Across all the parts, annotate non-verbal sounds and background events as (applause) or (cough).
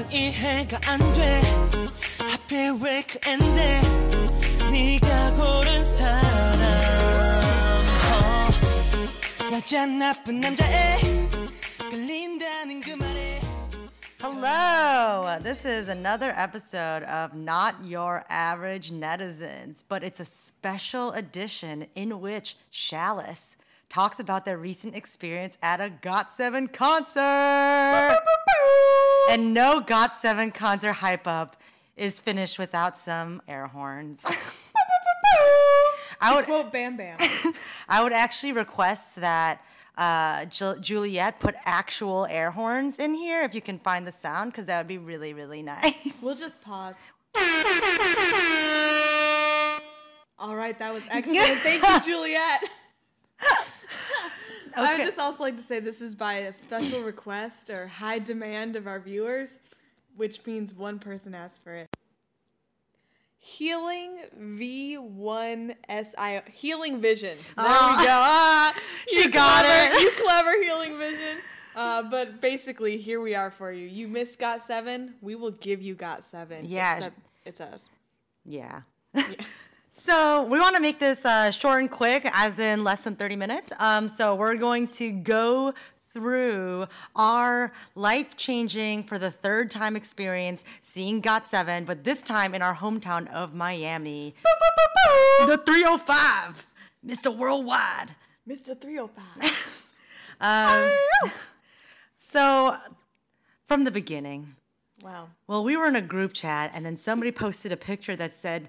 난 이해가 안돼. 네가 고른 사람. 여자 나쁜 남자에 끌린다는 그 말에. Hello! This is another episode of Not Your Average Netizens, but it's a special edition in which Shalice talks about their recent experience at a Got7 concert. (laughs) and no GOT7 concert hype up is finished without some air horns. (laughs) I would Quote Bam Bam. (laughs) I would actually request that uh, Ju- Juliet put actual air horns in here if you can find the sound, because that would be really, really nice. We'll just pause. (laughs) All right, that was excellent. Thank you, Juliet. I would just also like to say this is by a special request or high demand of our viewers, which means one person asked for it. Healing V1SI Healing Vision. There Ah, we go. Ah, (laughs) she you got clever- it. You (laughs) clever Healing Vision. Uh, but basically, here we are for you. You missed Got Seven. We will give you Got Seven. Yeah. Except it's us. Yeah. (laughs) so we want to make this uh, short and quick, as in less than 30 minutes. Um, so we're going to go through our life changing for the third time experience seeing Got Seven, but this time in our hometown of Miami. The 305, Mr. Worldwide. Mr. 305. (laughs) So, from the beginning, wow. well, we were in a group chat, and then somebody posted a picture that said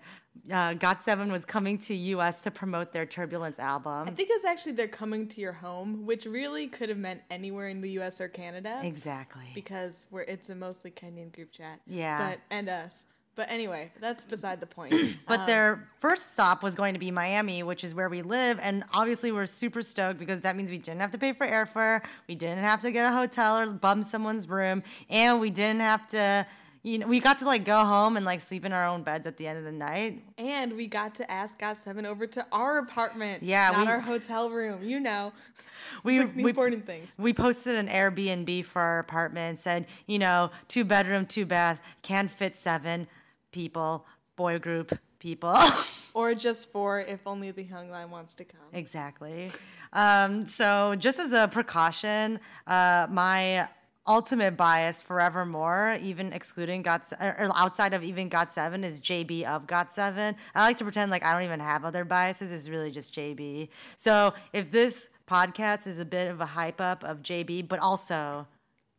uh, Got7 was coming to US to promote their Turbulence album. I think it's actually they're coming to your home, which really could have meant anywhere in the U.S. or Canada. Exactly. Because we're it's a mostly Kenyan group chat. Yeah. But and us. But anyway, that's beside the point. (clears throat) But their first stop was going to be Miami, which is where we live. And obviously, we're super stoked because that means we didn't have to pay for airfare, we didn't have to get a hotel or bum someone's room, and we didn't have to, you know, we got to like go home and like sleep in our own beds at the end of the night. and we got to ask Got Seven over to our apartment. Yeah, Not we- our hotel room. You know. (laughs) We, Like the we, important things. we posted an Airbnb for our apartment, said, you know, two bedroom, two bath, can fit seven people, boy group people. (laughs) Or just for if only the Young Line wants to come. Exactly. Um, so, just as a precaution, uh, my ultimate bias forevermore, even excluding Got Se- or outside of even Got Seven, is JB of Got Seven. I like to pretend like I don't even have other biases. It's really just JB. So, if this podcast is a bit of a hype up of JB, but also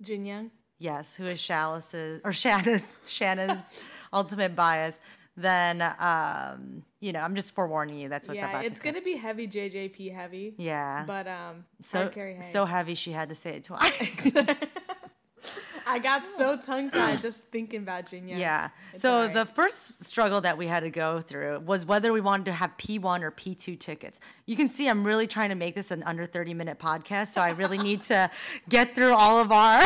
Jin Young. yes, who is Shalice's or Shanna's (laughs) Shanna's (laughs) ultimate bias, then um, you know I'm just forewarning you. That's what's yeah, about it's to come. gonna be heavy JJP heavy. Yeah. But um so hard carry Hank. so heavy she had to say it (laughs) twice. I got (laughs) so tongue tied just thinking about Jin yeah. It's So alright. the first struggle that we had to go through was whether we wanted to have P1 or P2 tickets. You can see I'm really trying to make this an under 30 minute podcast, so I really need to (laughs) get through all of our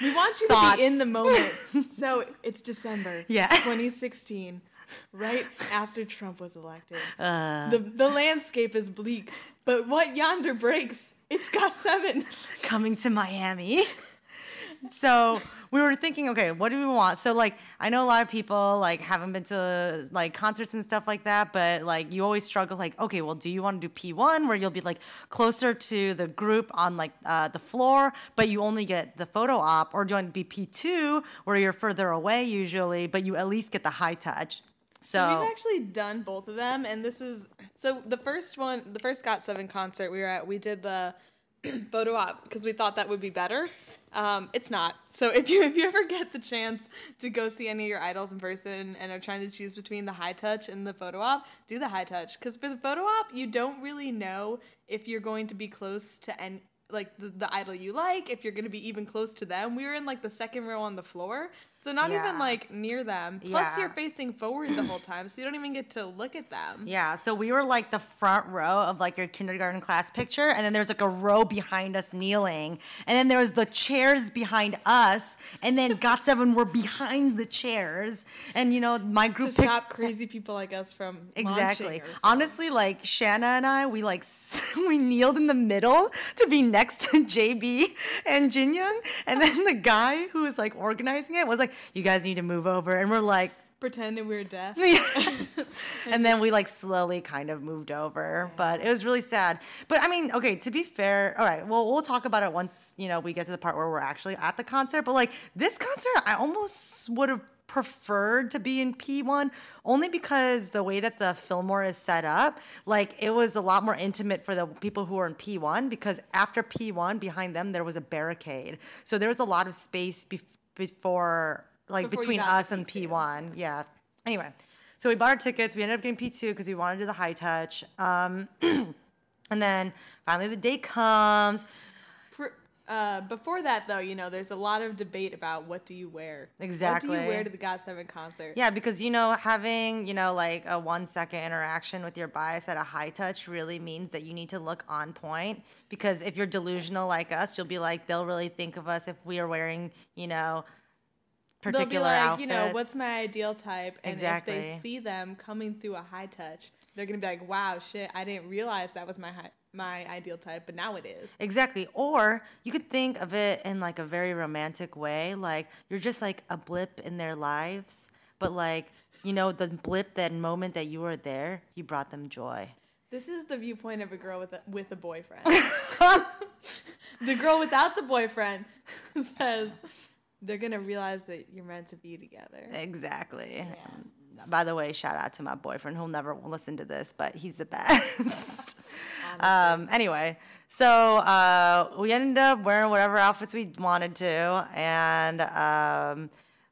We want you thoughts. to be in the moment. (laughs) so it's December Yeah. 2016, right after Trump was elected. Uh. the, the landscape is bleak, but what yonder breaks? It's got seven. coming to Miami. So we were thinking, okay, what do we want? So like, I know a lot of people like haven't been to like concerts and stuff like that, but like you always struggle. Like, okay, well, do you want to do P one where you'll be like closer to the group on like uh, the floor, but you only get the photo op, or do you want to be P two where you're further away usually, but you at least get the high touch? So We've actually done both of them, and this is so the first one, the first Got Seven concert we were at, we did the (clears throat) photo op because we thought that would be better. Um, it's not. So if you (laughs) if you ever get the chance to go see any of your idols in person and are trying to choose between the high touch and the photo op, do the high touch because for the photo op you don't really know if you're going to be close to any like the, the idol you like if you're going to be even close to them we were in like the second row on the floor so not Yeah. even like near them plus Yeah. you're facing forward the whole time so you don't even get to look at them Yeah, so we were like the front row of like your kindergarten class picture, and then there's like a row behind us kneeling, and then there was the chairs behind us, and then Got Seven were behind the chairs, and you know my to group picked stop crazy people like us from exactly. Honestly, like Shanna and I, we like (laughs) we kneeled in the middle to be next to JB and Jin Young, and then the guy who was like organizing it was like, you guys need to move over. And we're like, Pretending we were deaf. (laughs) (laughs) and then we like slowly kind of moved over. But it was really sad. But i mean okay to be fair all right well we'll talk about it once you know we get to the part where we're actually at the concert. But like this concert i almost would have preferred to be in p1 only because the way that the fillmore is set up like it was a lot more intimate for the people who were in p1 because after p1 behind them there was a barricade. So there was a lot of space bef- before like Before between us and P2. p1 yeah anyway so we bought our tickets. We ended up getting P2 because we wanted to do the high touch. Um, (clears throat) and then finally the day comes. Uh, before that, though, you know, there's a lot of debate about what do you wear. Exactly. What do you wear to the Got Seven concert? Yeah, because you know, having, you know, like a one second interaction with your bias at a high touch really means that you need to look on point. Because if you're delusional like us, you'll be like, they'll really think of us if we are wearing, you know, particular They'll be like, outfits. you know, what's my ideal type? And if they see them coming through a high touch, they're gonna be like, wow, shit, I didn't realize that was my hi- my ideal type, but now it is. Exactly. Or you could think of it in like a very romantic way. Like you're just like a blip in their lives, but like, you know, the blip, that moment that you were there, you brought them joy. This is the viewpoint of a girl with a, with a boyfriend. (laughs) the girl without the boyfriend (laughs) says they're gonna realize that you're meant to be together. Exactly. By the way, shout out to my boyfriend who'll never listen to this, but he's the best. (laughs) (laughs) um, anyway, so uh, we ended up wearing whatever outfits we wanted to, and um,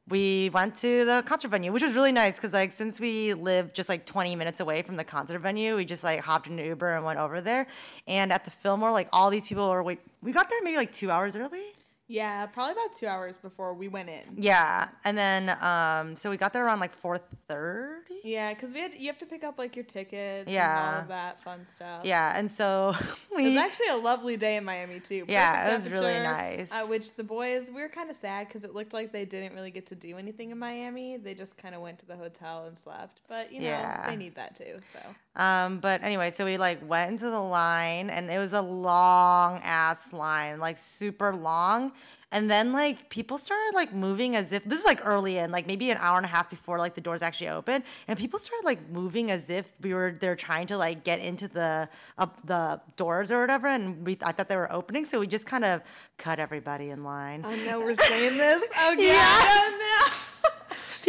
we went to the concert venue, which was really nice because like since we lived just like 20 minutes away from the concert venue, we just like hopped in an Uber and went over there. And at the Fillmore, like all these people were wait. We got there maybe like two hours early. Yeah, probably about two hours before we went in. Yeah, and then um, so we got there around like 4:30. Yeah, because we had you have to pick up like your tickets and Yeah. all of that fun stuff. Yeah, and so (laughs) It was actually a lovely day in Miami too. Yeah, it was really nice. Uh, which the boys we were kind of sad because it looked like they didn't really get to do anything in Miami. They just kind of went to the hotel and slept. But you know Yeah. they need that too. So um but anyway, so we like went into the line and it was a long ass line, like super long. And then like people started like moving as if this is like early in, like maybe an hour and a half before like the doors actually open, and people started like moving as if we were they're trying to like get into the up the doors or whatever, and we I thought they were opening, so we just kind of cut everybody in line. I know we're saying this. (laughs) Oh Yes.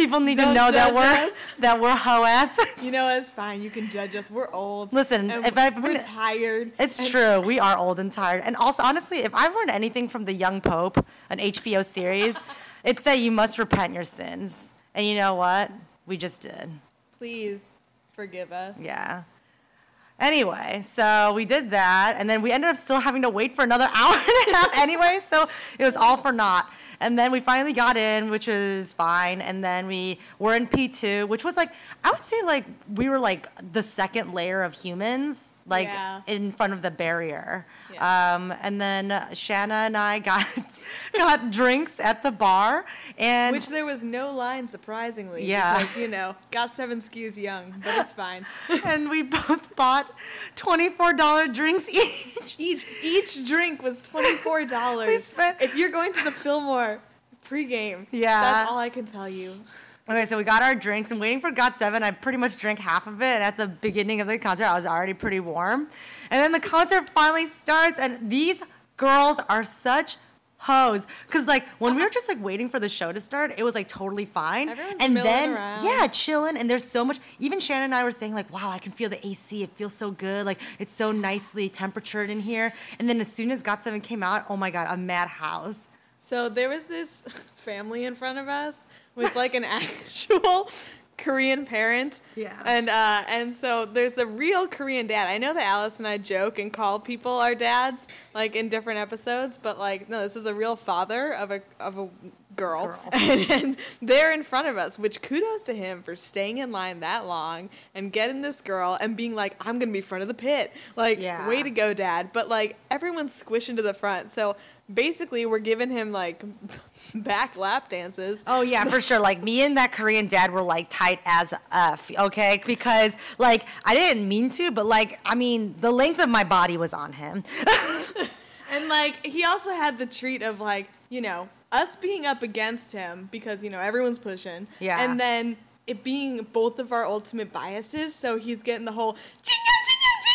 People need to Don't know that we're us. (laughs) that we're hoe asses. You know it's fine. You can judge us. We're old. Listen, if I- we're tired. It's true. We are old and tired. And also, honestly, if I've learned anything from The Young Pope, an HBO series, (laughs) it's that you must repent your sins. And you know what? We just did. Please forgive us. Yeah. Anyway, so we did that, and then we ended up still having to wait for another (laughs) hour and a half anyway, so it was all for naught. And then we finally got in, which was fine, and then we were in P2, which was like, I would say like we were like the second layer of humans, like Yeah. in front of the barrier. Yeah. Um, and then Shanna and I got (laughs) got drinks at the bar, and Which there was no line, surprisingly. Yeah. Because, you know, got seven skews young, but it's fine. (laughs) and we both bought twenty four dollar drinks each. each each drink was twenty four dollars. (laughs) spent- If you're going to the Fillmore pregame, Yeah. that's all I can tell you. Okay, so we got our drinks and waiting for Got Seven. I pretty much drank half of it, and at the beginning of the concert, I was already pretty warm. And then the concert finally starts, and these girls are such hoes. Cause like when we were just like waiting for the show to start, it was like totally fine. Everyone's and then around. yeah, chilling. And there's so much. Even Shannon and I were saying like, wow, I can feel the AC. It feels so good. Like it's so nicely temperatured in here. And then as soon as Got Seven came out, oh my god, a madhouse. So there was this (laughs) family in front of us with like an (laughs) actual Korean parent. Yeah. And uh, and so there's a real Korean dad. I know that Alice and I joke and call people our dads like in different episodes, but like no, this is a real father of a of a girl, Girl. (laughs) And, they're in front of us. Which kudos to him for staying in line that long and getting this girl and being like, I'm gonna be front of the pit. Like, Yeah. way to go, dad. But like everyone's squishing to the front, so basically we're giving him like (laughs) back lap dances. Oh yeah, for sure. Like me and that Korean dad were like tight as f. Okay, because like I didn't mean to, but like I mean the length of my body was on him. (laughs) And like he also had the treat of like, you know, us being up against him because you know everyone's pushing. Yeah. And then it being both of our ultimate biases, so he's getting the whole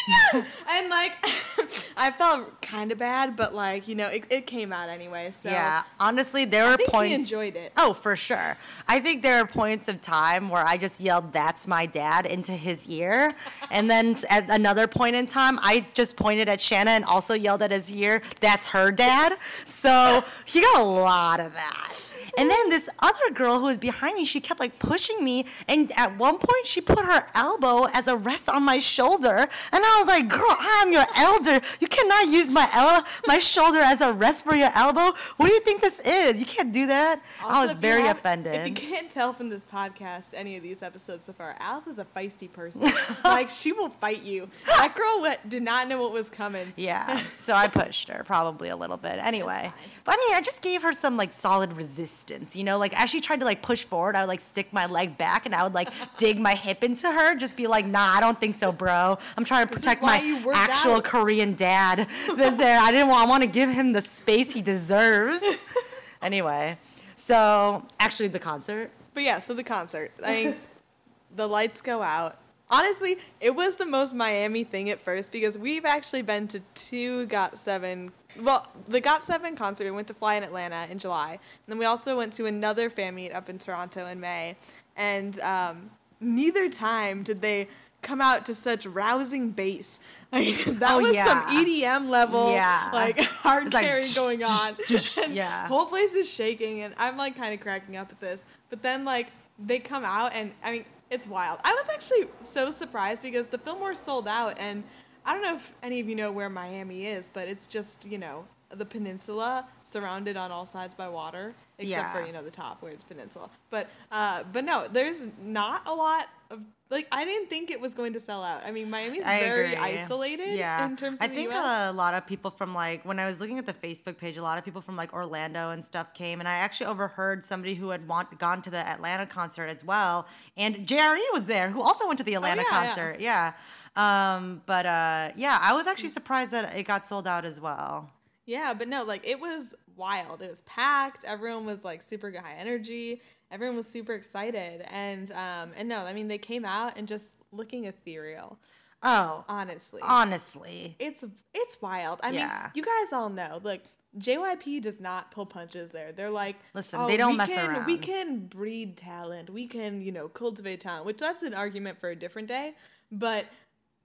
(laughs) and like (laughs) I felt kind of bad, but like you know it, it came out anyway. So Yeah, honestly, there were think he points. enjoyed it. Oh, for sure. I think there are points of time where I just yelled, "That's my dad" into his ear, and then at another point in time, I just pointed at Shanna and also yelled at his ear, "That's her dad." So he got a lot of that. And then this other girl who was behind me, she kept like pushing me, and at one point she put her elbow as a rest on my shoulder, and I was like, "Girl, I am your elder. You cannot use my el- my shoulder as a rest for your elbow. What do you think this is? You can't do that." I was very have- offended. If you can't tell from this podcast, any of these episodes so far, Alice is a feisty person. (laughs) like she will fight you. That girl did not know what was coming. Yeah, so I pushed her probably a little bit. (laughs) Anyway, but I mean, I just gave her some like solid resistance, you know. Like as she tried to like push forward, I would like stick my leg back and I would like (laughs) dig my hip into her, just be like, "Nah, I don't think so, bro. I'm trying to protect my actual out." Korean dad." (laughs) That there, I didn't want. I want to give him the space he deserves. (laughs) anyway, so actually, the concert. But yeah, so the concert. I the lights go out. Honestly, it was the most Miami thing at first because we've actually been to two Got Seven. Well, the Got Seven concert we went to fly in Atlanta in July, and then we also went to another fan meet up in Toronto in May. And um, neither time did they come out to such rousing bass. (laughs) Like that Oh, was yeah. some EDM level, Yeah. like hard like carry going on. (laughs) And yeah. whole place is shaking and i'm like kind of cracking up at this but then like they come out and i mean it's wild i was actually so surprised because the fillmore sold out and i don't know if any of you know where miami is but it's just you know the peninsula surrounded on all sides by water except Yeah. for you know the top where it's peninsula but uh but no there's not a lot of like i didn't think it was going to sell out i mean miami's I very agree. isolated Yeah, in terms of I think a lot of people from like when I was looking at the Facebook page, a lot of people from like Orlando and stuff came, and I actually overheard somebody who had want, gone to the Atlanta concert as well, and JRE was there, who also went to the Atlanta Oh, yeah, yeah. concert. Yeah. Um, but uh, yeah, I was actually surprised that it got sold out as well. Yeah, but no, like it was wild. It was packed. Everyone was like super high energy. Everyone was super excited, and um, and no, I mean they came out and just looking ethereal. Oh, Honestly, honestly, it's it's wild. I Yeah. mean, you guys all know, like JYP does not pull punches. There, they're like, Listen, "Oh, they don't we mess can, We can breed talent. We can, you know, cultivate talent. Which that's an argument for a different day, but.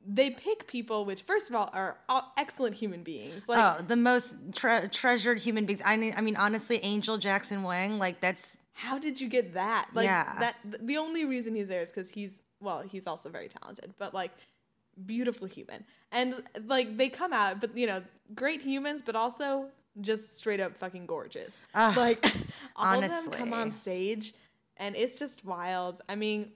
They pick people which, first of all, are all excellent human beings. Like, oh, the most tre- treasured human beings. I mean, I mean, honestly, Angel Jackson Wang, like that's how did you get that? Like Yeah. that the only reason he's there is because he's well, he's also very talented, but like beautiful human. And like they come out, but you know, great humans, but also just straight up fucking gorgeous. Ugh, like (laughs) all of them come on stage and it's just wild. I mean,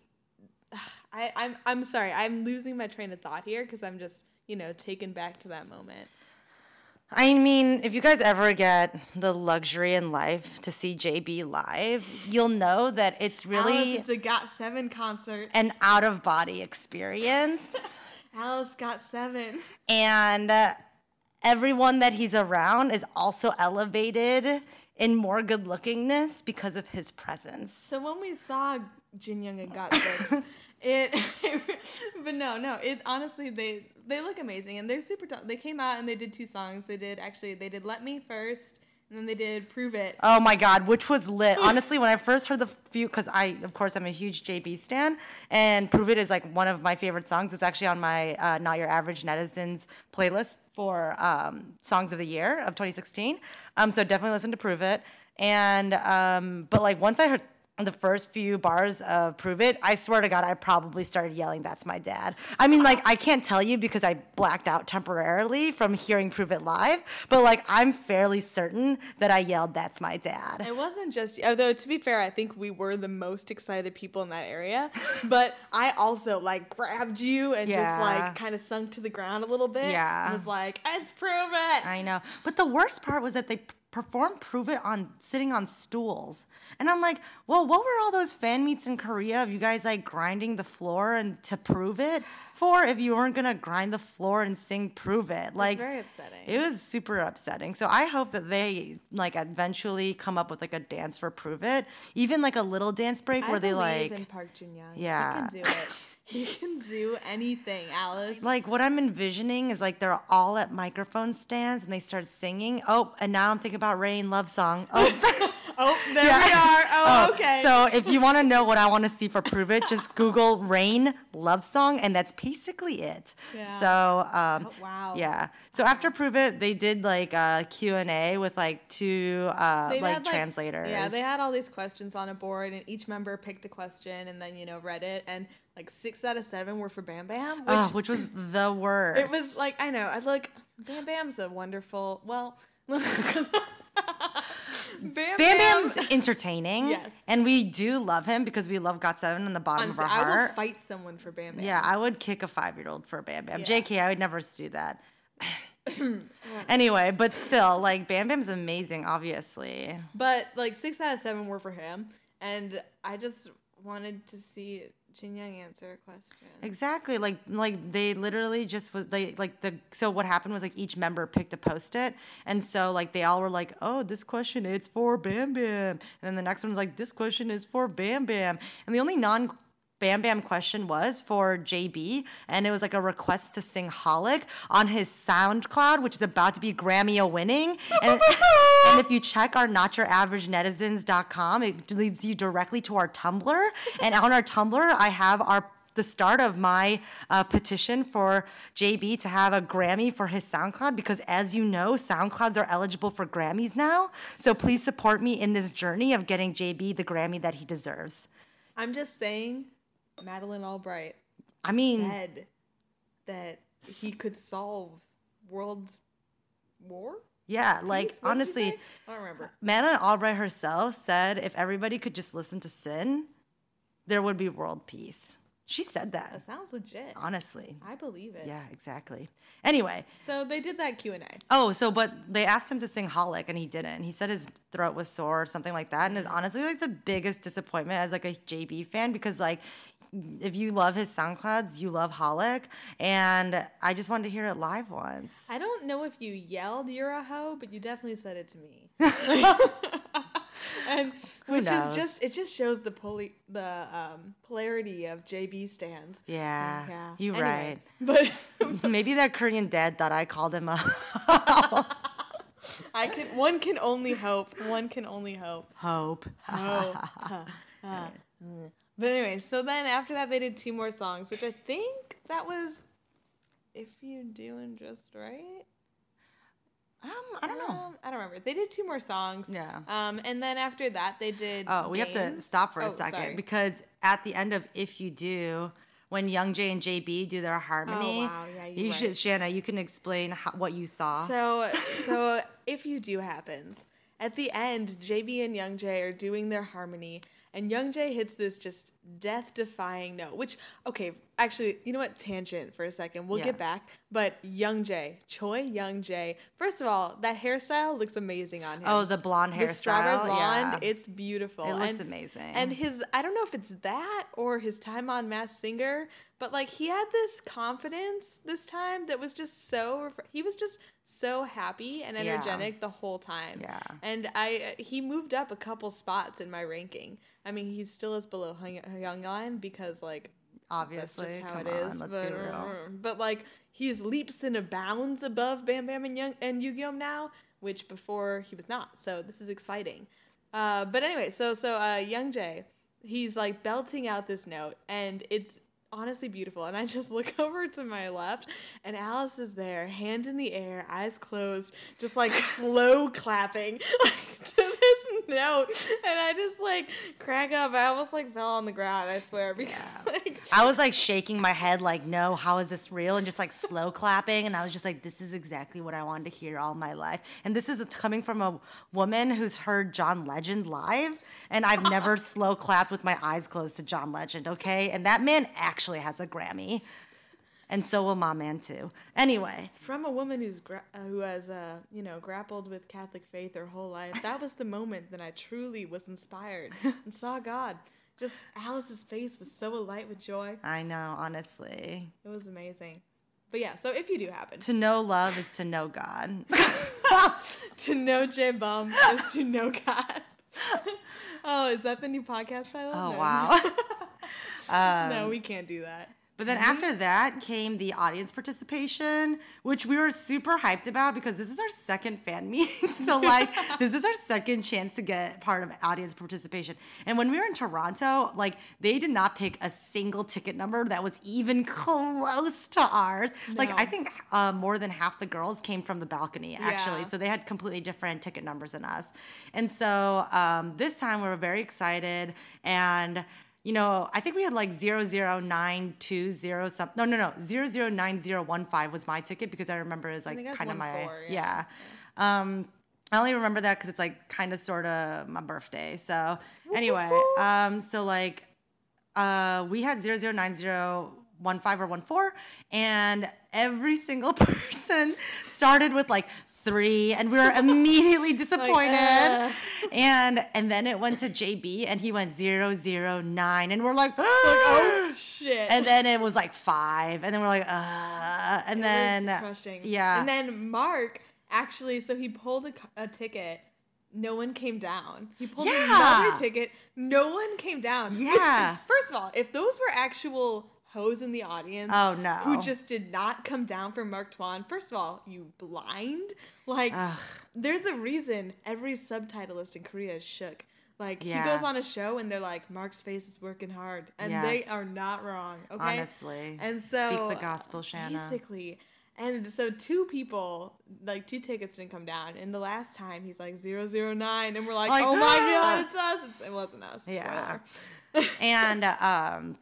(sighs) I, I'm I'm sorry, I'm losing my train of thought here because I'm just, you know, taken back to that moment. I mean, if you guys ever get the luxury in life to see JB live, you'll know that it's really Alice, it's a Got Seven concert. an out of body experience. (laughs) Alice got seven. and uh, everyone that he's around is also elevated in more good lookingness because of his presence. So when we saw Jin Young and Got Six, (laughs) it, (laughs) but no, no, it honestly they they look amazing and they're super. T- they came out and they did two songs. They did actually they did Let Me first, and then they did Prove It. Oh my God, which was lit. Honestly, when I first heard the few, because I, of course, I'm a huge JB stan, and Prove It is like one of my favorite songs. It's actually on my uh, Not Your Average Netizens playlist for um, Songs of the Year of 2016. Um, so definitely listen to Prove It. And, um, but like once I heard the first few bars of Prove It, I swear to God, I probably started yelling, That's my dad. I mean, like, I can't tell you because I blacked out temporarily from hearing Prove It live, but like, I'm fairly certain that I yelled, That's my dad. It wasn't just, although to be fair, I think we were the most excited people in that area. But I also like grabbed you and just like kind of sunk to the ground a little bit. Yeah. and was like, "Let's prove it." I know. But the worst part was that they perform Prove It on sitting on stools. And I'm like, well, what were all those fan meets in Korea of you guys like grinding the floor and to prove it for if you weren't gonna grind the floor and sing Prove It? Like very upsetting. It was super upsetting. So I hope that they like eventually come up with like a dance for Prove It. Even like a little dance break I where they like in Park Jin Young. Yeah. he can do it. He can do anything, Alice. like what I'm envisioning is like they're all at microphone stands and they start singing. Oh, and now I'm thinking about Rain love song. Oh, (laughs) oh, there Yeah. we are. Oh, okay. So if you want to know what I want to see for Prove It, just Google Rain love song, and that's basically it. Yeah. So um, Oh, wow. yeah. So after Prove It, they did like a Q and A with like two uh, like had, translators. Yeah, they had all these questions on a board, and each member picked a question, and then you know read it, and like six out of seven were for Bam Bam, ah, which Ugh, which was (laughs) the worst. it was like I know I like Bam Bam's a wonderful well. (laughs) Bam, Bam Bam's entertaining. (laughs) Yes. And we do love him because we love Got Seven in the bottom Honestly, of our I will heart. fight someone for Bam Bam. Yeah, I would kick a five year old for Bam Bam. Yeah. JK, I would never do that. (clears throat) (clears throat) anyway, but still, like Bam Bam's amazing, obviously. But like six out of seven were for him, and I just wanted to see Jin Young answer a question. Exactly. Like like they literally just was they like the so what happened was like each member picked a post it and so like they all were like, Oh, this question it's for Bam Bam. And then the next one was like, This question is for Bam Bam. And the only non Bam Bam question was for JB, and it was like a request to sing Holic on his SoundCloud, which is about to be Grammy winning. And, (laughs) and if you check our notyouraveragenetizens.com, it leads you directly to our Tumblr. And on our Tumblr, I have our the start of my uh, petition for JB to have a Grammy for his SoundCloud because, as you know, SoundClouds are eligible for Grammys now. So please support me in this journey of getting JB the Grammy that he deserves. I'm just saying, Madeleine Albright I mean, said that he could solve world war. yeah, like honestly? I don't remember. Madeleine Albright herself said if everybody could just listen to Sin, there would be world peace. She said That that, sounds legit. honestly. I believe it. Yeah, exactly. Anyway, So they did that Q and A. oh, so but they asked him to sing Holic and he didn't. He said his throat was sore or something like that. And it was honestly like the biggest disappointment as like a JB fan because like if you love his SoundClouds, you love Holic. And I just wanted to hear it live once. I don't know if you yelled "You're a hoe," but you definitely said it to me. (laughs) (laughs) (laughs) and which knows? is just it just shows the poly the um, polarity of JB stands. yeah, Yeah, you're Anyway, right. But (laughs) Maybe that Korean dad thought I called him a (laughs) I can one can only hope. One can only hope. hope. Mm. But anyway, so then after that they did two more songs, which I think that was if you doing just right. Um, I don't know. Um, I don't remember. They did two more songs. Yeah. Um, and then after that they did. Oh, we have to stop for a Oh, second sorry. because at the end of If You Do, when Young J and JB do their harmony, Oh, wow. Yeah, you right. should, Shanna, you can explain how, what you saw. So, so (laughs) if you do happens at the end, JB and Young J are doing their harmony, and Young J hits this just death-defying note. Which, okay, actually, you know what? Tangent for a second. We'll Yeah. get back. But Young J, Choi Young J. First of all, that hairstyle looks amazing on him. oh, the blonde the hairstyle. strawberry blonde, yeah. it's beautiful. It looks And- amazing. And his, I don't know if it's that or his time on Mask Singer, but like he had this confidence this time that was just so. He was just so happy and Yeah. energetic the whole time. Yeah. And I, he moved up a couple spots in my ranking. I mean, he still is below Hyung Line because like Obviously, that's just how come it is. on, let's but, but like he's leaps and bounds above Bam Bam and Young and Yugyeom now, which before he was not. So this is exciting. Uh, but anyway, so so uh, Young Jay, he's like belting out this note, and it's honestly beautiful. And I just (laughs) look over to my left, and Alice is there, hand in the air, eyes closed, just like (laughs) slow clapping (laughs) like, to this note, and I just like crack up. I almost like fell on the ground. I swear because like I was like shaking my head, like, no, how is this real? And just like slow clapping. And I was just like, this is exactly what I wanted to hear all my life. And this is coming from a woman who's heard John Legend live. And I've never slow clapped with my eyes closed to John Legend, okay? And that man actually has a Grammy. and so will my man too. Anyway, From a woman who's gra- uh, who has uh, you know grappled with Catholic faith her whole life, that was the moment that I truly was inspired and saw God. Just Alice's face was so alight with joy. I know, honestly, It was amazing. But yeah, so if you do happen to know love is to know God. (laughs) to know J Bum is to know God. (laughs) oh, is that the new podcast title? Oh No. wow. (laughs) Um, no, we can't do that. But then after that came the audience participation, which we were super hyped about because this is our second fan (laughs) meet. so like (laughs) this is our second chance to get part of audience participation. And when we were in Toronto, like they did not pick a single ticket number that was even close to ours. Like I think uh, more than half the girls came from the balcony actually. Yeah. So they had completely different ticket numbers than us. And so um, this time we were very excited and you know, I think we had like 00920 something. No, no, no. 009015 was my ticket because I remember it was like kind of my 14, yeah. yeah. Um I only remember that cuz it's like kind of sort of my birthday. So, anyway, um so like uh we had 0090 one five or one four, and every single (laughs) person started with like three, and we were (laughs) immediately disappointed. uh. And and then it went to JB, and he went zero zero nine, and we're (gasps) like, Oh shit. and then it was like five, and then we're like, uh, and It then crushing. yeah, And then Mark actually, so he pulled a ticket. No one came down. He pulled Yeah. another ticket. No one came down. Which- Yeah. first of all, if those were actual hoes in the audience, Oh, no. who just did not come down for Mark Tuan. First of all, you blind. Like, Ugh. there's a reason every subtitlist in Korea is shook. Like Yeah. he goes on a show and they're like, Mark's face is working hard, and they are not wrong. Okay, honestly, and so speak the gospel, Shanna. Basically. And so two people, like two tickets didn't come down. And the last time he's like 009 and we're like, Like, oh my (gasps) god, it's us. It's, it wasn't us. Yeah. (laughs) And um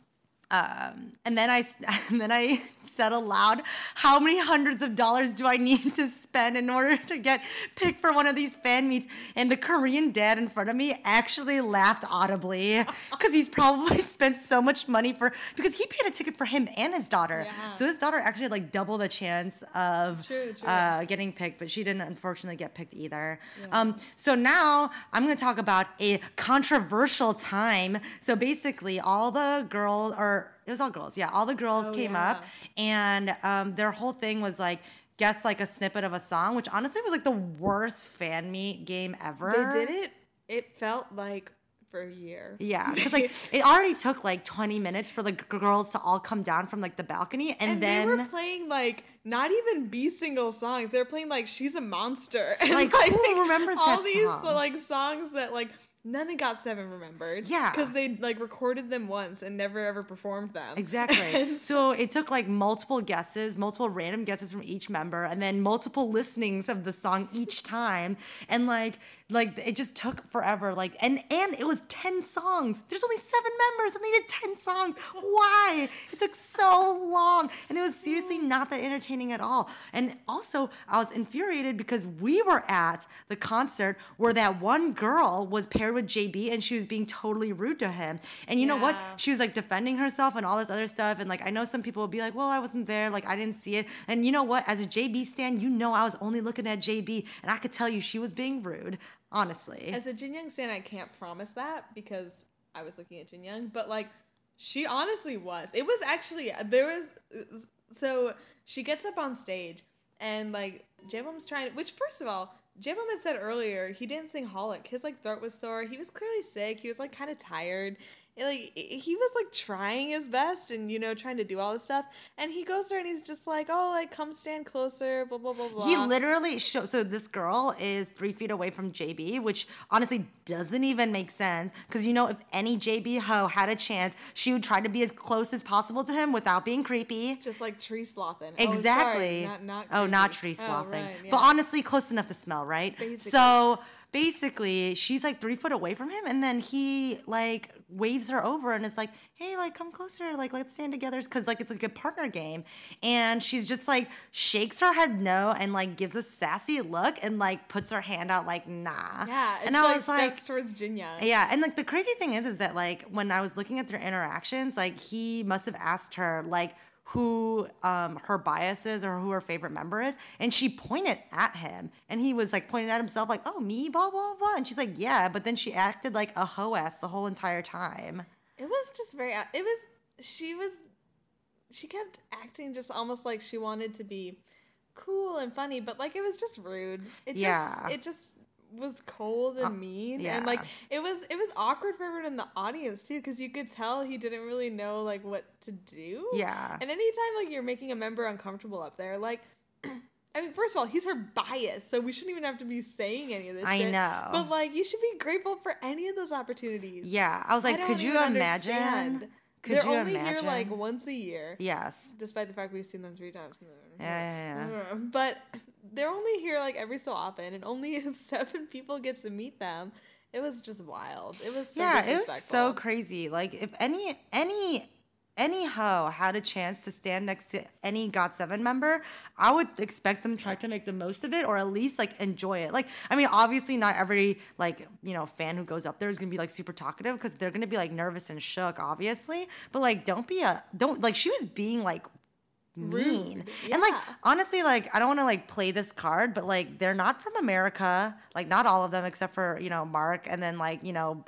um and then i (laughs) and then i said aloud how many hundreds of dollars do i need to spend in order to get picked for one of these fan meets? And the korean dad in front of me actually laughed audibly (laughs) because he's probably spent so much money for because he paid a ticket for him and his daughter. Yeah. so his daughter actually had like double the chance of True, true. Uh, getting picked but she didn't unfortunately get picked either. Um so now i'm going to talk about a controversial time. So basically all the girls or it was all girls yeah all the girls Oh, came yeah. up and um, their whole thing was like guess like a snippet of a song which honestly was like the worst fan meet game ever They did it. It felt like for a year. yeah because like (laughs) it already took like 20 minutes for the g- girls to all come down from like the balcony and, And then they were playing like not even B single songs. They were playing like "She's a Monster." (laughs) And, Like, who remembers all these song? like songs that like none of Got Seven remembered. Yeah. because they like recorded them once and never ever performed them. Exactly. (laughs) so it took like multiple guesses, multiple random guesses from each member, and then multiple listenings of the song each time. And like, like it just took forever. Like, and and it was ten songs. There's only seven members, and they did ten songs. Why? It took so long, and it was seriously not that entertaining at all. And also, I was infuriated because we were at the concert where that one girl was paired with JB, and she was being totally rude to him. And you know what? She was like defending herself and all this other stuff. And like, I know some people will be like, well, I wasn't there. Like, I didn't see it. And you know what? As a JB stan, you know, I was only looking at JB and I could tell you she was being rude, honestly. As a Jin Young stan, I can't promise that because I was looking at Jin Young, but like she honestly was. It was actually there was so she gets up on stage and like J-Bum's trying which first of all, J-Bum had said earlier he didn't sing Holic. His like throat was sore. He was clearly sick. He was like kind of tired. Like he was like trying his best and you know trying to do all this stuff and he goes there and he's just like oh like come stand closer blah blah blah blah he literally show so this girl is three feet away from JB, which honestly doesn't even make sense. Because you know, if any JB hoe had a chance, she would try to be as close as possible to him without being creepy. just like tree slothing Oh, sorry, Exactly. not, not oh, not tree Oh, slothing. right, But honestly, close enough to smell, right? Basically. So basically, she's like three foot away from him, and then he like waves her over and is like, "Hey, like come closer, like let's stand together," because like it's like a partner game, and she's just like shakes her head no and like gives a sassy look and like puts her hand out like nah. Yeah, and I like, was like, towards Jin Young. yeah, and like the crazy thing is, is that like when I was looking at their interactions, like he must have asked her like, who um, her bias is or who her favorite member is, and she pointed at him, and he was like pointing at himself, like, "Oh, me, blah blah blah," and she's like, "Yeah," but then she acted like a hoe ass the whole entire time. It was just very. It was. She was. She kept acting just almost like she wanted to be cool and funny, but like it was just rude. It just. Yeah. It just was cold and uh, mean yeah. and like it was it was awkward for everyone in the audience too because you could tell he didn't really know like what to do Yeah. and anytime like you're making a member uncomfortable up there like (clears throat) I mean, first of all, he's her bias, so we shouldn't even have to be saying any of this. I shit. know. but like, you should be grateful for any of those opportunities. Yeah, I was like, don't could you imagine? understand. Could They're only imagine? here like once a year, yes. despite the fact we've seen them three times. in the- Yeah, yeah, yeah. But they're only here like every so often, and only (laughs) seven people get to meet them. It was just wild. It was so yeah, it was so crazy. Like if any any any hoe had a chance to stand next to any Got Seven member, I would expect them to try to make the most of it, or at least like enjoy it. Like, I mean, obviously, not every like you know fan who goes up there is gonna be like super talkative because they're gonna be like nervous and shook, obviously. But like, don't be a don't like she was being like mean. And like honestly like i don't want to like play this card but like they're not from america. Like not all of them except for you know mark. And then like you know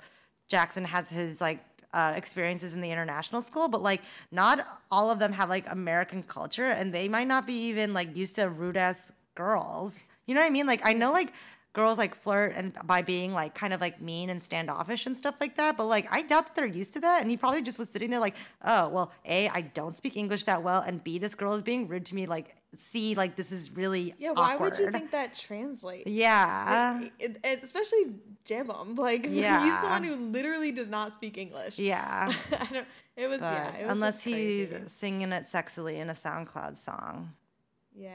jackson has his like uh, experiences in the international school but like not all of them have like american culture and they might not be even like used to rude ass girls. You know what i mean? Like i know like girls like flirt and by being like kind of like mean and standoffish and stuff like that but like i doubt that they're used to that and he probably just was sitting there like oh well a i don't speak english that well and b this girl is being rude to me like c like this is really Yeah, why awkward. would you think that translates? yeah It- it- especially Jaebum, (laughs) like yeah. he's the one who literally does not speak English. yeah (laughs) I don't. It was but yeah. It was unless he's singing it sexily in a soundcloud song yeah.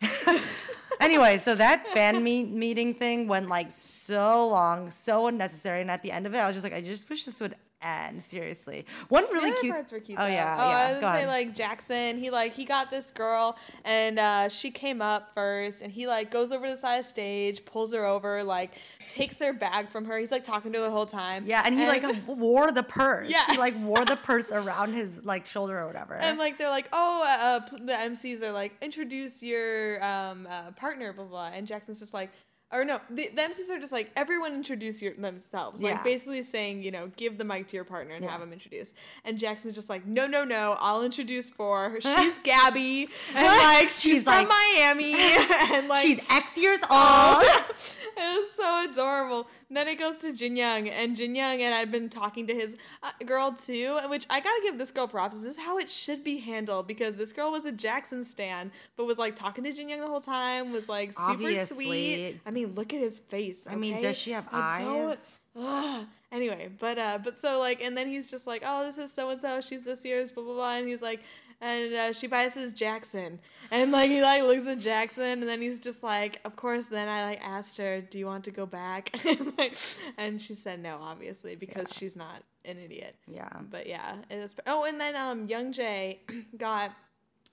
(laughs) anyway, so that fan meet meeting thing went like so long, so unnecessary, and at the end of it, I was just like, I just wish this would end. Seriously, one really cute. parts were cute. Oh though. yeah, Oh, yeah. I was Go gonna say ahead. like Jackson. He like he got this girl, and uh, she came up first, and he like goes over to the side of stage, pulls her over, like takes her bag from her. He's like talking to her the whole time. yeah, and he like (laughs) wore the purse. Yeah. he like wore the purse around his like shoulder or whatever. And like they're like, oh, uh, the MCs are like, introduce your um, uh, partner, blah blah. And Jackson's just like, or no, the, the MCs are just like, everyone introduce your, themselves, like Yeah. basically saying, you know, give the mic to your partner and Yeah. have them introduce. And Jackson's just like, no, no, no, I'll introduce for her. (laughs) She's Gabby, and (laughs) like she's, She's from like- Miami, (laughs) and like She's X years old. it was so adorable. And then it goes to Jin Young, and Jin Young and I've been talking to his uh, girl too, which I gotta give this girl props. This is how it should be handled because this girl was a Jackson stan, but was like talking to Jin Young the whole time, was like super Obviously. sweet. I mean, look at his face. I mean, does she have eyes? Ugh. Anyway, but uh, but so like, and then he's just like, oh, this is so and so. She's this year's blah blah blah, and he's like, and uh, she biases Jackson, and like he like looks at Jackson, and then he's just like, of course. Then I like asked her, do you want to go back? (laughs) and, like, and she said no, obviously, because she's not an idiot. Yeah. But yeah, it was. Oh, and then um, Young Jay (clears throat) got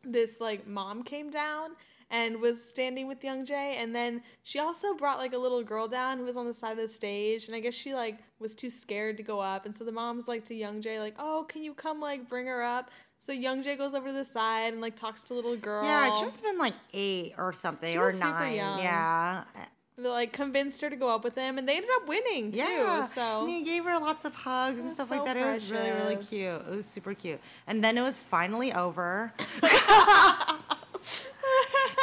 this like mom came down and was standing with Young Jay, and then she also brought like a little girl down who was on the side of the stage, and I guess she like was too scared to go up, and so the mom's like to Young Jay like, "Oh, can you come like bring her up?" So Young Jay goes over to the side and like talks to little girl. Yeah, she must have been like eight or something She or nine. young. Yeah. They, like convinced her to go up with him, and they ended up winning too. Yeah. So and he gave her lots of hugs and stuff so like that. It was really, really cute. It was super cute. And then it was finally over. (laughs)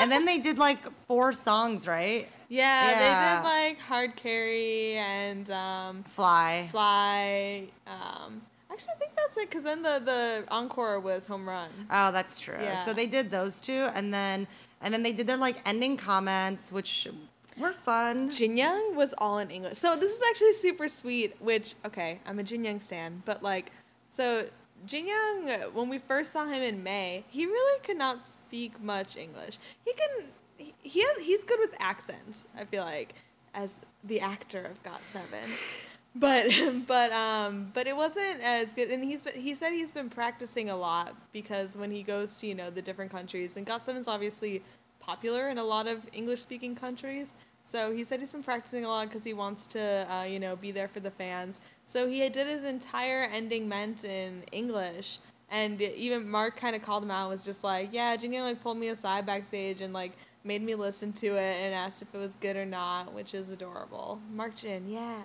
and then they did like four songs, right? yeah, Yeah. they did like hard carry and um, Fly. fly. Um, actually, I think that's it because then the the encore was home run. Oh, that's true. Yeah. So they did those two, and then and then they did their like ending comments, which were fun. Jin Young was all in English. So this is actually super sweet, which, okay, I'm a Jin Young stan, but like, so Jin Young, when we first saw him in May, he really could not speak much English. He can, he, he has, he's good with accents, I feel like, as the actor of Got Seven. (laughs) But (laughs) but um but it wasn't as good and he's been, he said he's been practicing a lot because when he goes to you know the different countries and Got Seven's obviously popular in a lot of English speaking countries. So he said he's been practicing a lot because he wants to, uh, you know, be there for the fans. So he did his entire ending meant in English, And even Mark kind of called him out and was just like, yeah, Jin like pulled me aside backstage and like made me listen to it and asked if it was good or not, which is adorable. Mark Jin, yeah.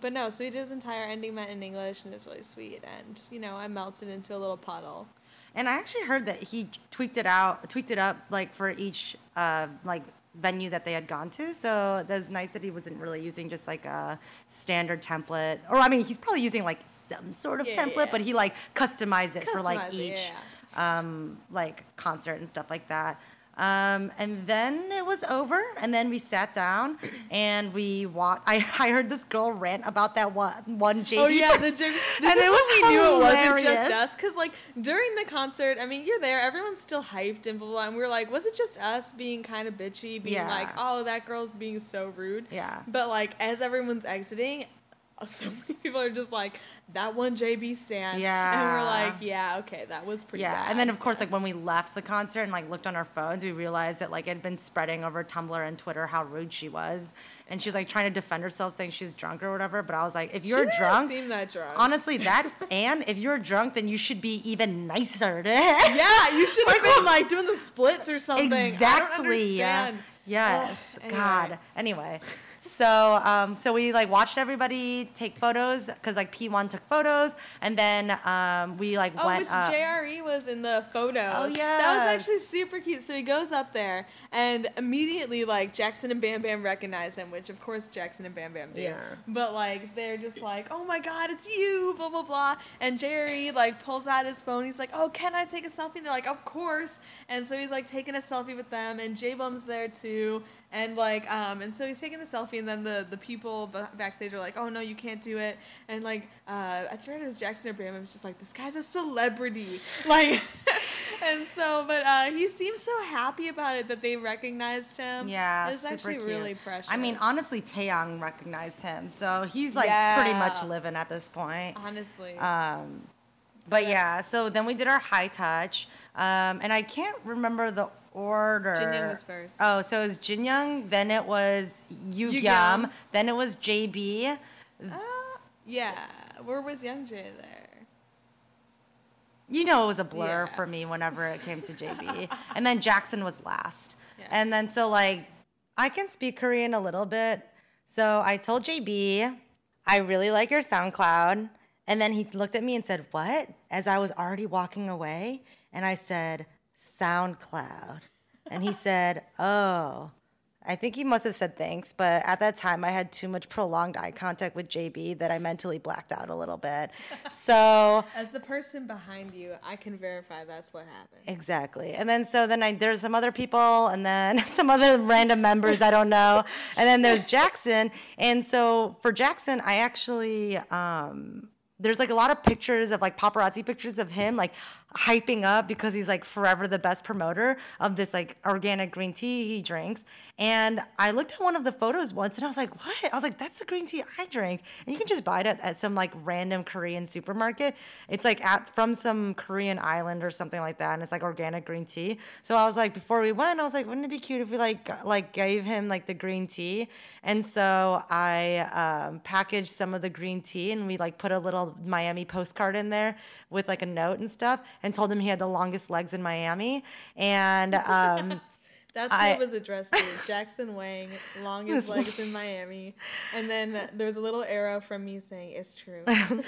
But no, so he did his entire ending meant in English and it's really sweet. And, you know, I melted into a little puddle. And I actually heard that he tweaked it out, tweaked it up like for each uh, like venue that they had gone to. So that's nice that he wasn't really using just like a standard template. Or I mean, he's probably using like some sort of Yeah, template, yeah. but he like customized it for like Customized it, each yeah. um, like concert and stuff like that. Um, and then it was over, and then we sat down and we watched. I, (laughs) I heard this girl rant about that one one JB. Oh yeah, the Jim. (laughs) This And is it was we knew it wasn't just us, because like during the concert, I mean, you're there, everyone's still hyped and blah blah, blah and we are like, was it just us being kind of bitchy, being Yeah. like, oh, that girl's being so rude. Yeah. But like as everyone's exiting. (laughs) So many people are just like that one JB stand, Yeah. and we're like, yeah, okay, that was pretty. Yeah, bad. and then of course, like when we left the concert and like looked on our phones, we realized that like it had been spreading over Tumblr and Twitter how rude she was, and she's like trying to defend herself, saying she's drunk or whatever. But I was like, if you're didn't drunk, seem that drunk. honestly, that (laughs) and if you're drunk, then you should be even nicer to yeah, you should have been (laughs) like doing the splits or something. Exactly. Yeah. Yes. Anyway. God. Anyway. So, um, so we like watched everybody take photos because like P1 took photos, and then um, we like Oh, went which up. JRE was in the photos. Oh, yeah, That was actually super cute. So he goes up there and immediately like Jackson and Bam Bam recognize him, which of course Jackson and Bam Bam do. Yeah. But like they're just like, oh my god, it's you, blah blah blah. And JRE like pulls out his phone. He's like, oh, can I take a selfie? And they're like, of course. And so he's like taking a selfie with them, and Jaebum's there too. And like, um, and so he's taking the selfie, and then the the people ba- backstage are like, oh no, you can't do it. And like, uh, I forget it was Jackson or Bam. Was just like, this guy's a celebrity, (laughs) like. (laughs) and so, but uh, he seems so happy about it that they recognized him. Yeah, it's actually cute. really precious. I mean, honestly, Taeyong recognized him, so he's like pretty much living at this point. honestly. Um, but yeah, so then we did our high touch, um, and I can't remember the order. Jin Young was first. Oh, so it was Jin Young, then it was Yu Yu then it was JB. Uh, yeah. Where was Youngjae there? You know, it was a blur Yeah. for me whenever it came to JB. (laughs) and then Jackson was last. Yeah. And then so like I can speak Korean a little bit. So I told JB, I really like your SoundCloud. And then he looked at me and said, What? As I was already walking away. And I said, SoundCloud. And he said, Oh. I think he must have said thanks, but at that time I had too much prolonged eye contact with JB that I mentally blacked out a little bit. So (laughs) As the person behind you, I can verify that's what happened. Exactly. And then so then I there's some other people and then (laughs) some other random members I don't know. And then there's Jackson. And so for Jackson, I actually um there's like a lot of pictures of like paparazzi pictures of him like hyping up because he's like forever the best promoter of this like organic green tea he drinks. And I looked at one of the photos once and I was like, what? I was like, that's the green tea I drink. And you can just buy it at, at some like random Korean supermarket. It's like at from some Korean island or something like that. And it's like organic green tea. So I was like, before we went, I was like, wouldn't it be cute if we like like gave him like the green tea? And so I um, packaged some of the green tea and we like put a little Miami postcard in there with like a note and stuff and told him he had the longest legs in Miami. And um, (laughs) That's I- what it was addressed to. Jackson Wang, longest (laughs) legs in Miami. And then there was a little arrow from me saying, it's true. (laughs)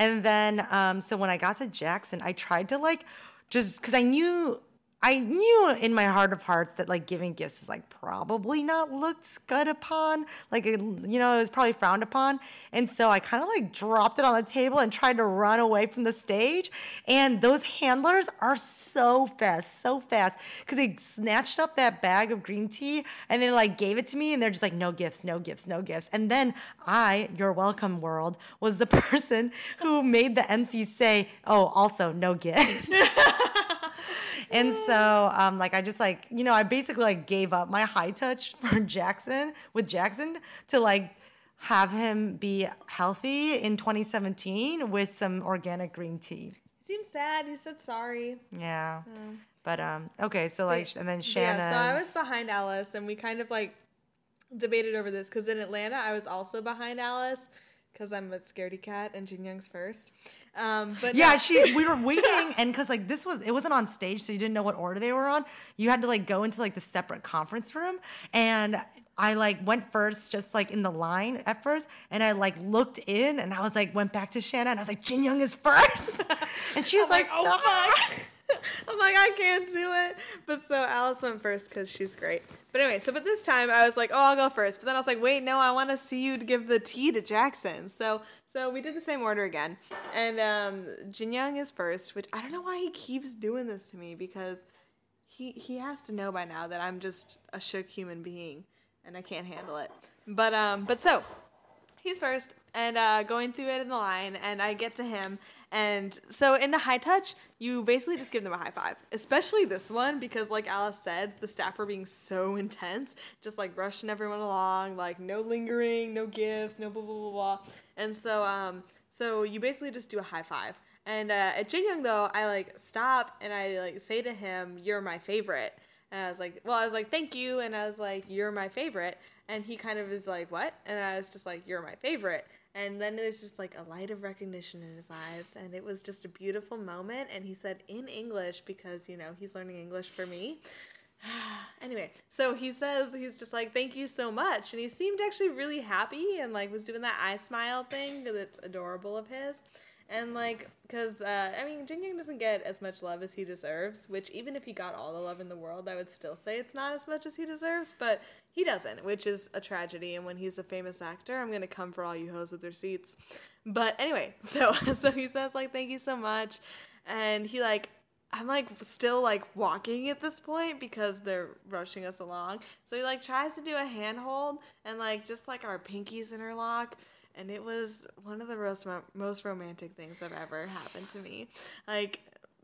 And then, um, so when I got to Jackson, I tried to like just because I knew, I knew in my heart of hearts that like giving gifts was like probably not looked good upon. Like, you know, it was probably frowned upon. And so I kind of like dropped it on the table and tried to run away from the stage. And those handlers are so fast, so fast because they snatched up that bag of green tea and they like gave it to me and they're just like, no gifts, no gifts, no gifts. And then I, your welcome world, was the (laughs) person who made the MC say, oh, also no gift. (laughs) (laughs) And so, um, like, I just like, you know, I basically like gave up my high touch (laughs) for Jackson with Jackson to like have him be healthy in 2017 with some organic green tea. Seems sad. He said sorry. Yeah. But, um, okay. So, like, and then Shannon. Yeah, so I was behind Alice, and we kind of like debated over this because in Atlanta, I was also behind Alice because I'm a scaredy cat and Jin Young's first. Um, but Yeah, no. she. We were waiting, and because like this was, it wasn't on stage, so you didn't know what order they were on. You had to like go into like the separate conference room, and I like went first, just like in the line at first, and I like looked in, and I was like went back to Shanna, and I was like, Jin Young is first, (laughs) and she was I'm like, oh fuck. (laughs) I'm like, I can't do it. But so Alice went first because she's great. But anyway, so but this time I was like, oh, I'll go first. But then I was like, wait, no, I want to see you give the tea to Jackson. So so we did the same order again. And um, Jin Young is first, which I don't know why he keeps doing this to me because he he has to know by now that I'm just a shook human being and I can't handle it. But um, but so he's first and uh, going through it in the line and i get to him and so in the high touch you basically just give them a high five especially this one because like alice said the staff were being so intense just like rushing everyone along like no lingering no gifts no blah blah blah blah and so um so you basically just do a high five and uh, at Jin Young though i like stop and i like say to him you're my favorite and I was like, well, I was like, thank you. And I was like, you're my favorite. And he kind of is like, what? And I was just like, you're my favorite. And then there's just like a light of recognition in his eyes. And it was just a beautiful moment. And he said in English, because, you know, he's learning English for me. (sighs) anyway, so he says, he's just like, thank you so much. And he seemed actually really happy and like was doing that eye smile thing because it's adorable of his. And like, because uh, I mean, Jin Young doesn't get as much love as he deserves. Which even if he got all the love in the world, I would still say it's not as much as he deserves. But he doesn't, which is a tragedy. And when he's a famous actor, I'm gonna come for all you hoes with their seats. But anyway, (laughs) so so he says like, thank you so much, and he like. I'm like still like walking at this point because they're rushing us along. So he like tries to do a handhold and like just like our pinkies interlock and it was one of the most, most romantic things I've ever happened to me. Like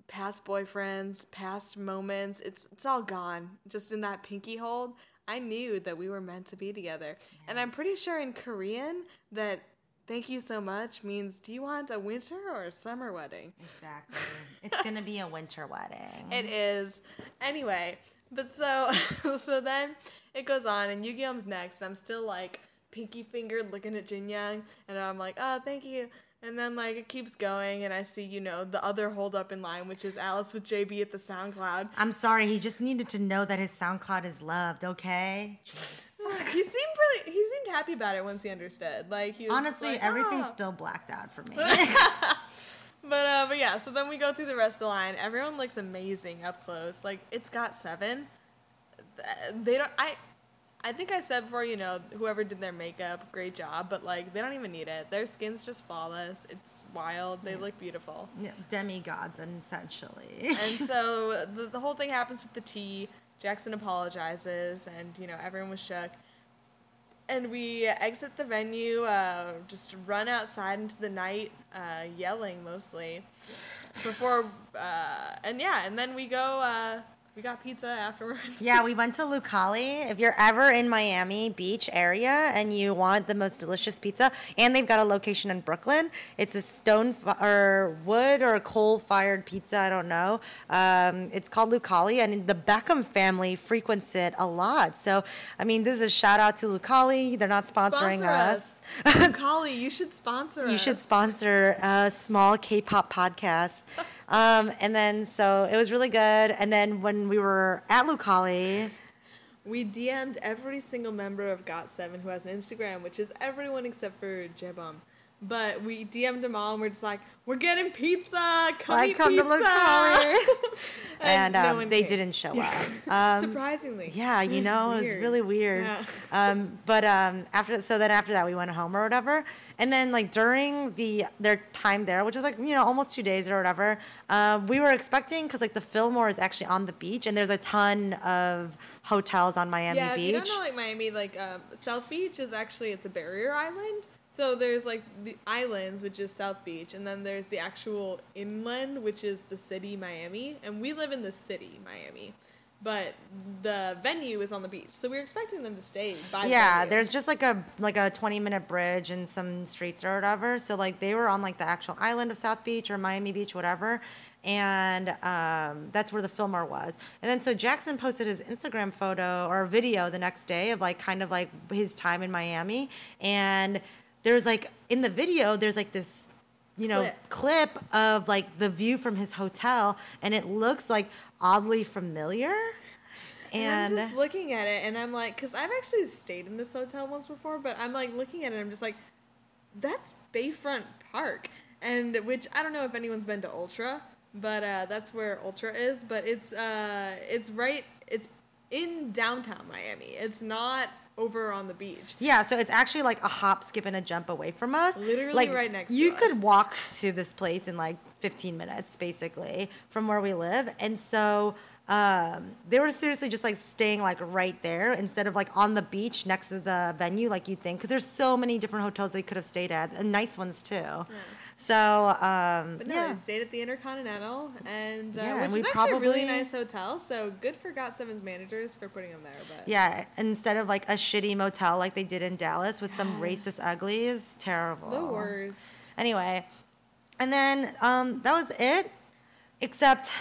past boyfriends, past moments, it's it's all gone. Just in that pinky hold, I knew that we were meant to be together. And I'm pretty sure in Korean that thank you so much means do you want a winter or a summer wedding? Exactly. It's gonna be a winter wedding. It is. Anyway, but so (laughs) so then it goes on and Yugyeom's next and I'm still like pinky fingered looking at Jin Young and I'm like, oh thank you. And then like it keeps going and I see, you know, the other hold up in line, which is Alice with JB at the SoundCloud. I'm sorry. He just needed to know that his SoundCloud is loved. Okay. he seemed really he seemed happy about it once he understood. Like he was Honestly, like, everything's "Oh." still blacked out for me. (laughs) But uh, but yeah, so then we go through the rest of the line. Everyone looks amazing up close. Like it's Got Seven. They don't. I. I think I said before, you know, whoever did their makeup, great job. But like, they don't even need it. Their skin's just flawless. It's wild. They look beautiful. Yeah, Demigods, essentially. And so (laughs) the, the whole thing happens with the tea. Jackson apologizes, and you know everyone was shook. And we exit the venue, uh, just run outside into the night, uh, yelling mostly. Before, uh, and yeah, and then we go. We got pizza afterwards. Yeah, we went to Lucali. If you're ever in Miami Beach area and you want the most delicious pizza, and they've got a location in Brooklyn, it's a stone fi- or wood or coal fired pizza. I don't know. Um, it's called Lucali, and the Beckham family frequents it a lot. So, I mean, this is a shout out to Lucali. They're not sponsoring Sponsor us. us. Kali, you should sponsor us. (laughs) You should sponsor a small K-pop podcast. (laughs) Um, and then so it was really good. And then when we were at Lucali, We DM'd every single member of Got7 who has an Instagram, which is everyone except for Jaebum. But we DM'd them all and we're just like, we're getting pizza! Come eat come to pizza! Lucali. (laughs) and, no um, one they came. didn't show Yeah. up. (laughs) Um, Surprisingly. yeah, you (laughs) know, it was really weird. Yeah. Um, but um, after, so then after that, we went home or whatever. And then like during the their time there, which was like you know almost two days or whatever, uh, we were expecting because like the Fillmore is actually on the beach and there's a ton of hotels on Miami yeah, Beach. if you don't know like Miami, like um, South Beach is actually it's a barrier island. So there's like the islands, which is South Beach, and then there's the actual inland, which is the city Miami, and we live in the city Miami, but the venue is on the beach. So we were expecting them to stay by. yeah venue. there's just like a like a 20 minute bridge and some streets or whatever so like they were on like the actual island of south beach or miami beach whatever and um, that's where the Fillmore was and then so jackson posted his instagram photo or video the next day of like kind of like his time in miami and there's like in the video, there's like this, you know, clip. of like the view from his hotel, and it looks like oddly familiar. And And I'm just looking at it, and I'm like, because I've actually stayed in this hotel once before, but I'm like looking at it, and I'm just like, that's Bayfront Park, and which I don't know if anyone's been to Ultra, but uh, that's where Ultra is. But it's uh, it's right, it's in downtown Miami. It's not over on the beach. Yeah, so it's actually like a hop, skip, and a jump away from us. Literally like, right next to You us. could walk to this place in like 15 minutes, basically, from where we live. And so um, they were seriously just like staying like right there instead of like on the beach next to the venue, like you'd think, because there's so many different hotels they could have stayed at, and nice ones too. So um, But no, yeah, they stayed at the Intercontinental, and uh, Yeah, which we is actually a really nice hotel. So good for Got Seven's managers for putting them there. But yeah, instead of like a shitty motel like they did in Dallas with some (sighs) racist uglies, terrible. the worst. Anyway, and then um, that was it. Except,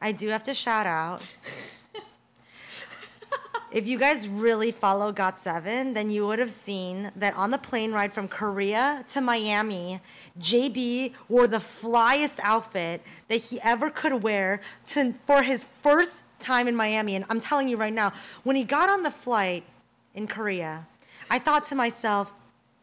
I do have to shout out. (laughs) if you guys really follow Got7, then you would have seen that on the plane ride from Korea to Miami, JB wore the flyest outfit that he ever could wear to, for his first time in Miami. And I'm telling you right now, when he got on the flight in Korea, I thought to myself,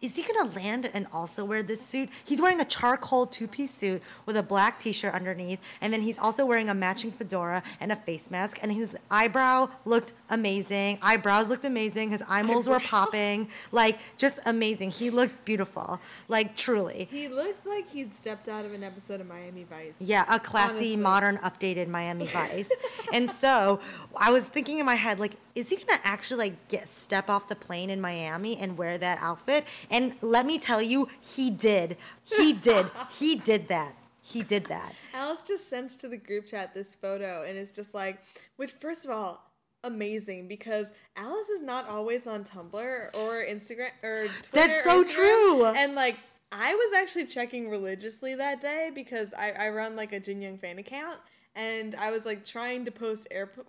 is he gonna land and also wear this suit? He's wearing a charcoal two-piece suit with a black t-shirt underneath, and then he's also wearing a matching fedora and a face mask, and his eyebrow looked amazing. Eyebrows looked amazing. His eye moles were popping, like just amazing. He looked beautiful, like truly. He looks like he'd stepped out of an episode of Miami Vice. Yeah, a classy, Honestly. modern, updated Miami Vice. (laughs) and so I was thinking in my head, like, is he gonna actually like get step off the plane in Miami and wear that outfit? And let me tell you, he did. He did. (laughs) he did that. He did that. Alice just sends to the group chat this photo and it's just like, which first of all, amazing because Alice is not always on Tumblr or Instagram or Twitter. That's so Instagram. true. And like, I was actually checking religiously that day because I, I run like a Jin Young fan account and I was like trying to post airport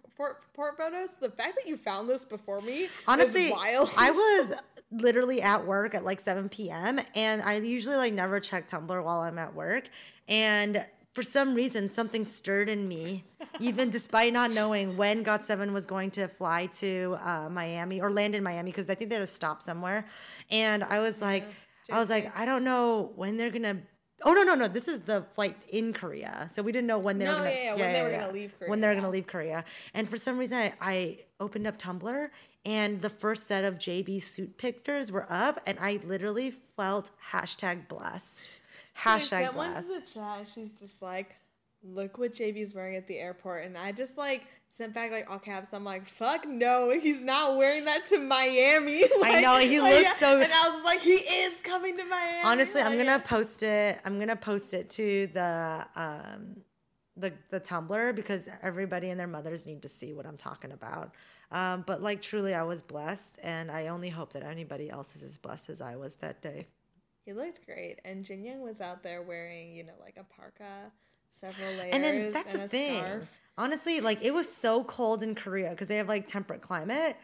port photos. The fact that you found this before me Honestly. I (laughs) was literally at work at like 7 p.m. and I usually like never check Tumblr while I'm at work. And for some reason, something stirred in me, even (laughs) despite not knowing when Got Seven was going to fly to uh, Miami or land in Miami, because I think they had to stop somewhere. And I was like, I was like, I don't know when they're gonna. Oh no no no! This is the flight in Korea, so we didn't know when they No, were gonna. yeah, yeah, when they were gonna leave When they were Korea. gonna leave Korea, and for some reason I, I opened up Tumblr, and the first set of JB suit pictures were up, and I literally felt hashtag blessed. Hashtag sent one to blessed. the chat. She's just like, look what JB's wearing at the airport. And I just like sent back like all caps. I'm like, fuck no, he's not wearing that to Miami. (laughs) Like- know, he like, looks so- And I was like, he is coming to Miami. Honestly, I'm gonna post it. I'm gonna post it to the um, the the Tumblr because everybody and their mothers need to see what I'm talking about. Um, but like truly, I was blessed, and I only hope that anybody else is as blessed as I was that day. He looked great. And Jin Young was out there wearing, you know, like a parka, several layers, And then that's and the a thing. scarf. Honestly, like it was so cold in Korea because they have like temperate climate.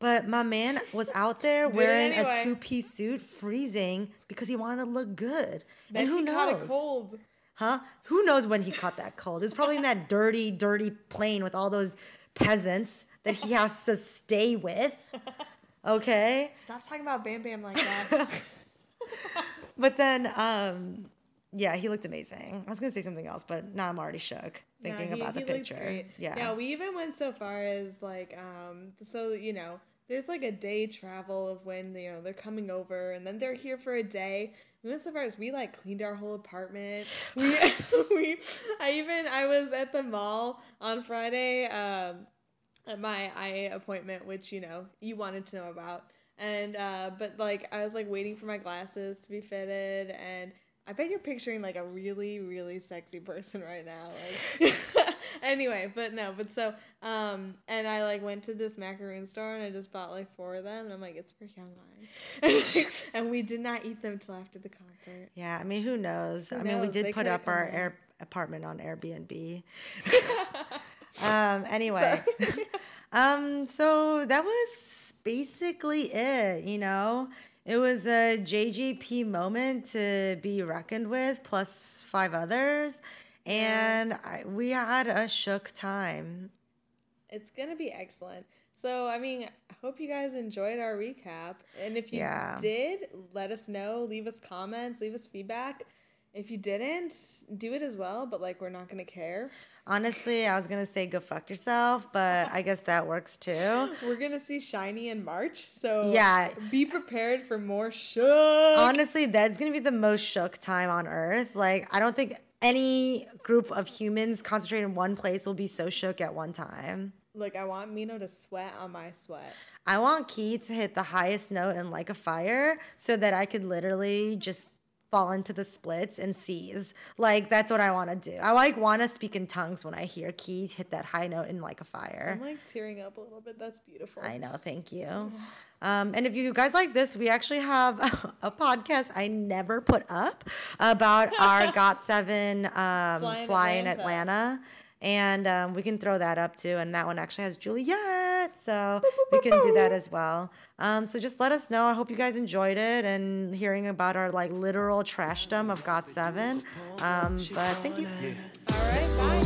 But my man was out (laughs) there wearing anyway. a two piece suit, freezing because he wanted to look good. Then and who he knows? caught a cold. Huh? Who knows when he caught that cold? It was probably in that dirty, dirty plane with all those peasants that he has to stay with. Okay? Stop talking about Bam Bam like that. (laughs) But then, um, yeah, he looked amazing. I was gonna say something else, but now I'm already shook No, thinking he- about the he looked picture. Yeah. Yeah, we even went so far as like um so you know, there's like a day travel of when you know they're coming over and then they're here for a day. We went so far as we like cleaned our whole apartment. We (laughs) we I even I was at the mall on Friday um at my eye appointment, which you know you wanted to know about. And uh, but like I was like waiting for my glasses to be fitted, and I bet you're picturing like a really really sexy person right now. Like (laughs) anyway, but no, but so um, and I like went to this macaroon store and I just bought like four of them, and I'm like it's for Young Line, (laughs) and we did not eat them till after the concert. Yeah, I mean, who knows? I mean, we did They put up our air apartment on Airbnb. (laughs) um. Anyway, um. So that was basically it. You know, It was a JGP moment to be reckoned with, plus five others, and I, we had a shook time. It's gonna be excellent. So I mean, I hope you guys enjoyed our recap, and if you Yeah. did, let us know. Leave us comments. Leave us feedback. If you didn't, do it as well. But like, we're not gonna care. Honestly, I was gonna say go fuck yourself, but I guess that works too. (laughs) We're gonna see SHINee in March, so Yeah. be prepared for more shook. Honestly, that's gonna be the most shook time on earth. Like, I don't think any group of humans concentrated in one place will be so shook at one time. Like, I want Minho to sweat on my sweat. I want Key to hit the highest note in like a fire so that I could literally just fall into the splits and seize. Like that's what I want to do. I like want to speak in tongues when I hear Key hit that high note in like a fire. I'm like tearing up a little bit. That's beautiful. I know, thank you. Um, and if you guys like this, we actually have (laughs) a podcast I never put up about our (laughs) Got Seven um, Fly in fly in Atlanta and um, we can throw that up too. And that one actually has Juliet, so we can do that as well. Um, so just let us know. I hope you guys enjoyed it and hearing about our like literal trashdom of Got Seven. Um, but thank you. Yeah. All right, bye.